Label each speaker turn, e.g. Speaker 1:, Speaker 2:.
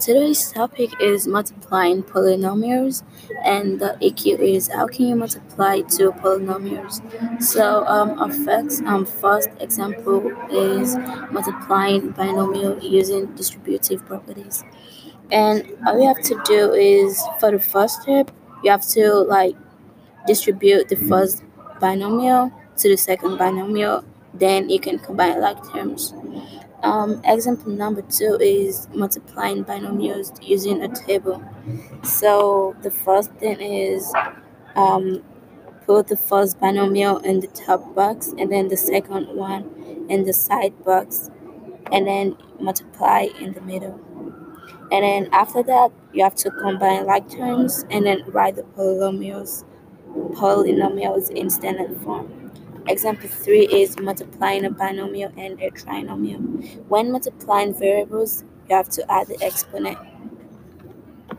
Speaker 1: Today's topic is multiplying polynomials, and the EQ is how can you multiply two polynomials? So um, our first, um, first example is multiplying binomial using distributive properties. And all you have to do is for the first step, you have to like distribute the first binomial to the second binomial, then you can combine like terms. Um, example number two is multiplying binomials using a table. So the first thing is um, put the first binomial in the top box and then the second one in the side box and then multiply in the middle. And then after that, you have to combine like terms and then write the polynomials polynomials in standard form. Example 3 is multiplying a binomial and a trinomial. When multiplying variables, you have to add the exponent.